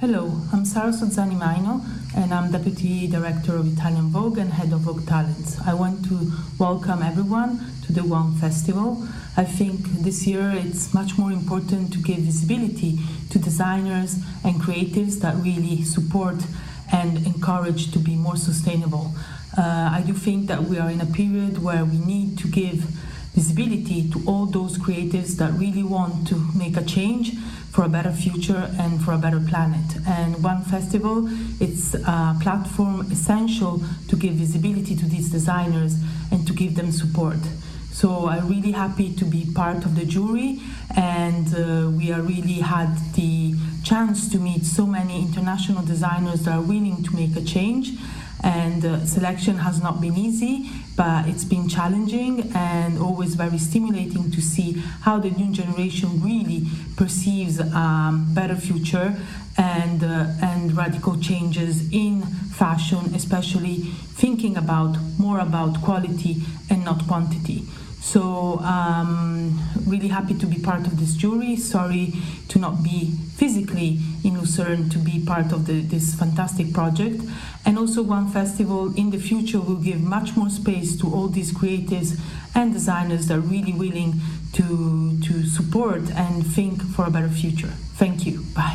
Hello, I'm Sara Sozzani Maino, and I'm Deputy Director of Italian Vogue and Head of Vogue Talents. I want to welcome everyone to the One Festival. I think this year it's much more important to give visibility to designers and creatives that really support and encourage to be more sustainable. Uh, I do think that we are in a period where we need to give visibility to all those creatives that really want to make a change for a better future and for a better planet. And One Festival, it's a platform essential to give visibility to these designers and to give them support. So I'm really happy to be part of the jury, and uh, we are really had the chance to meet so many international designers that are willing to make a change. And uh, selection has not been easy, but it's been challenging and always very stimulating to see how the new generation really perceives a um, better future and uh, and radical changes in fashion, especially thinking about more about quality and not quantity. So, um, really happy to be part of this jury. Sorry to not be physically in Lucerne to be part of the, this fantastic project. And also, One Festival in the future will give much more space to all these creatives and designers that are really willing to, to support and think for a better future. Thank you. Bye.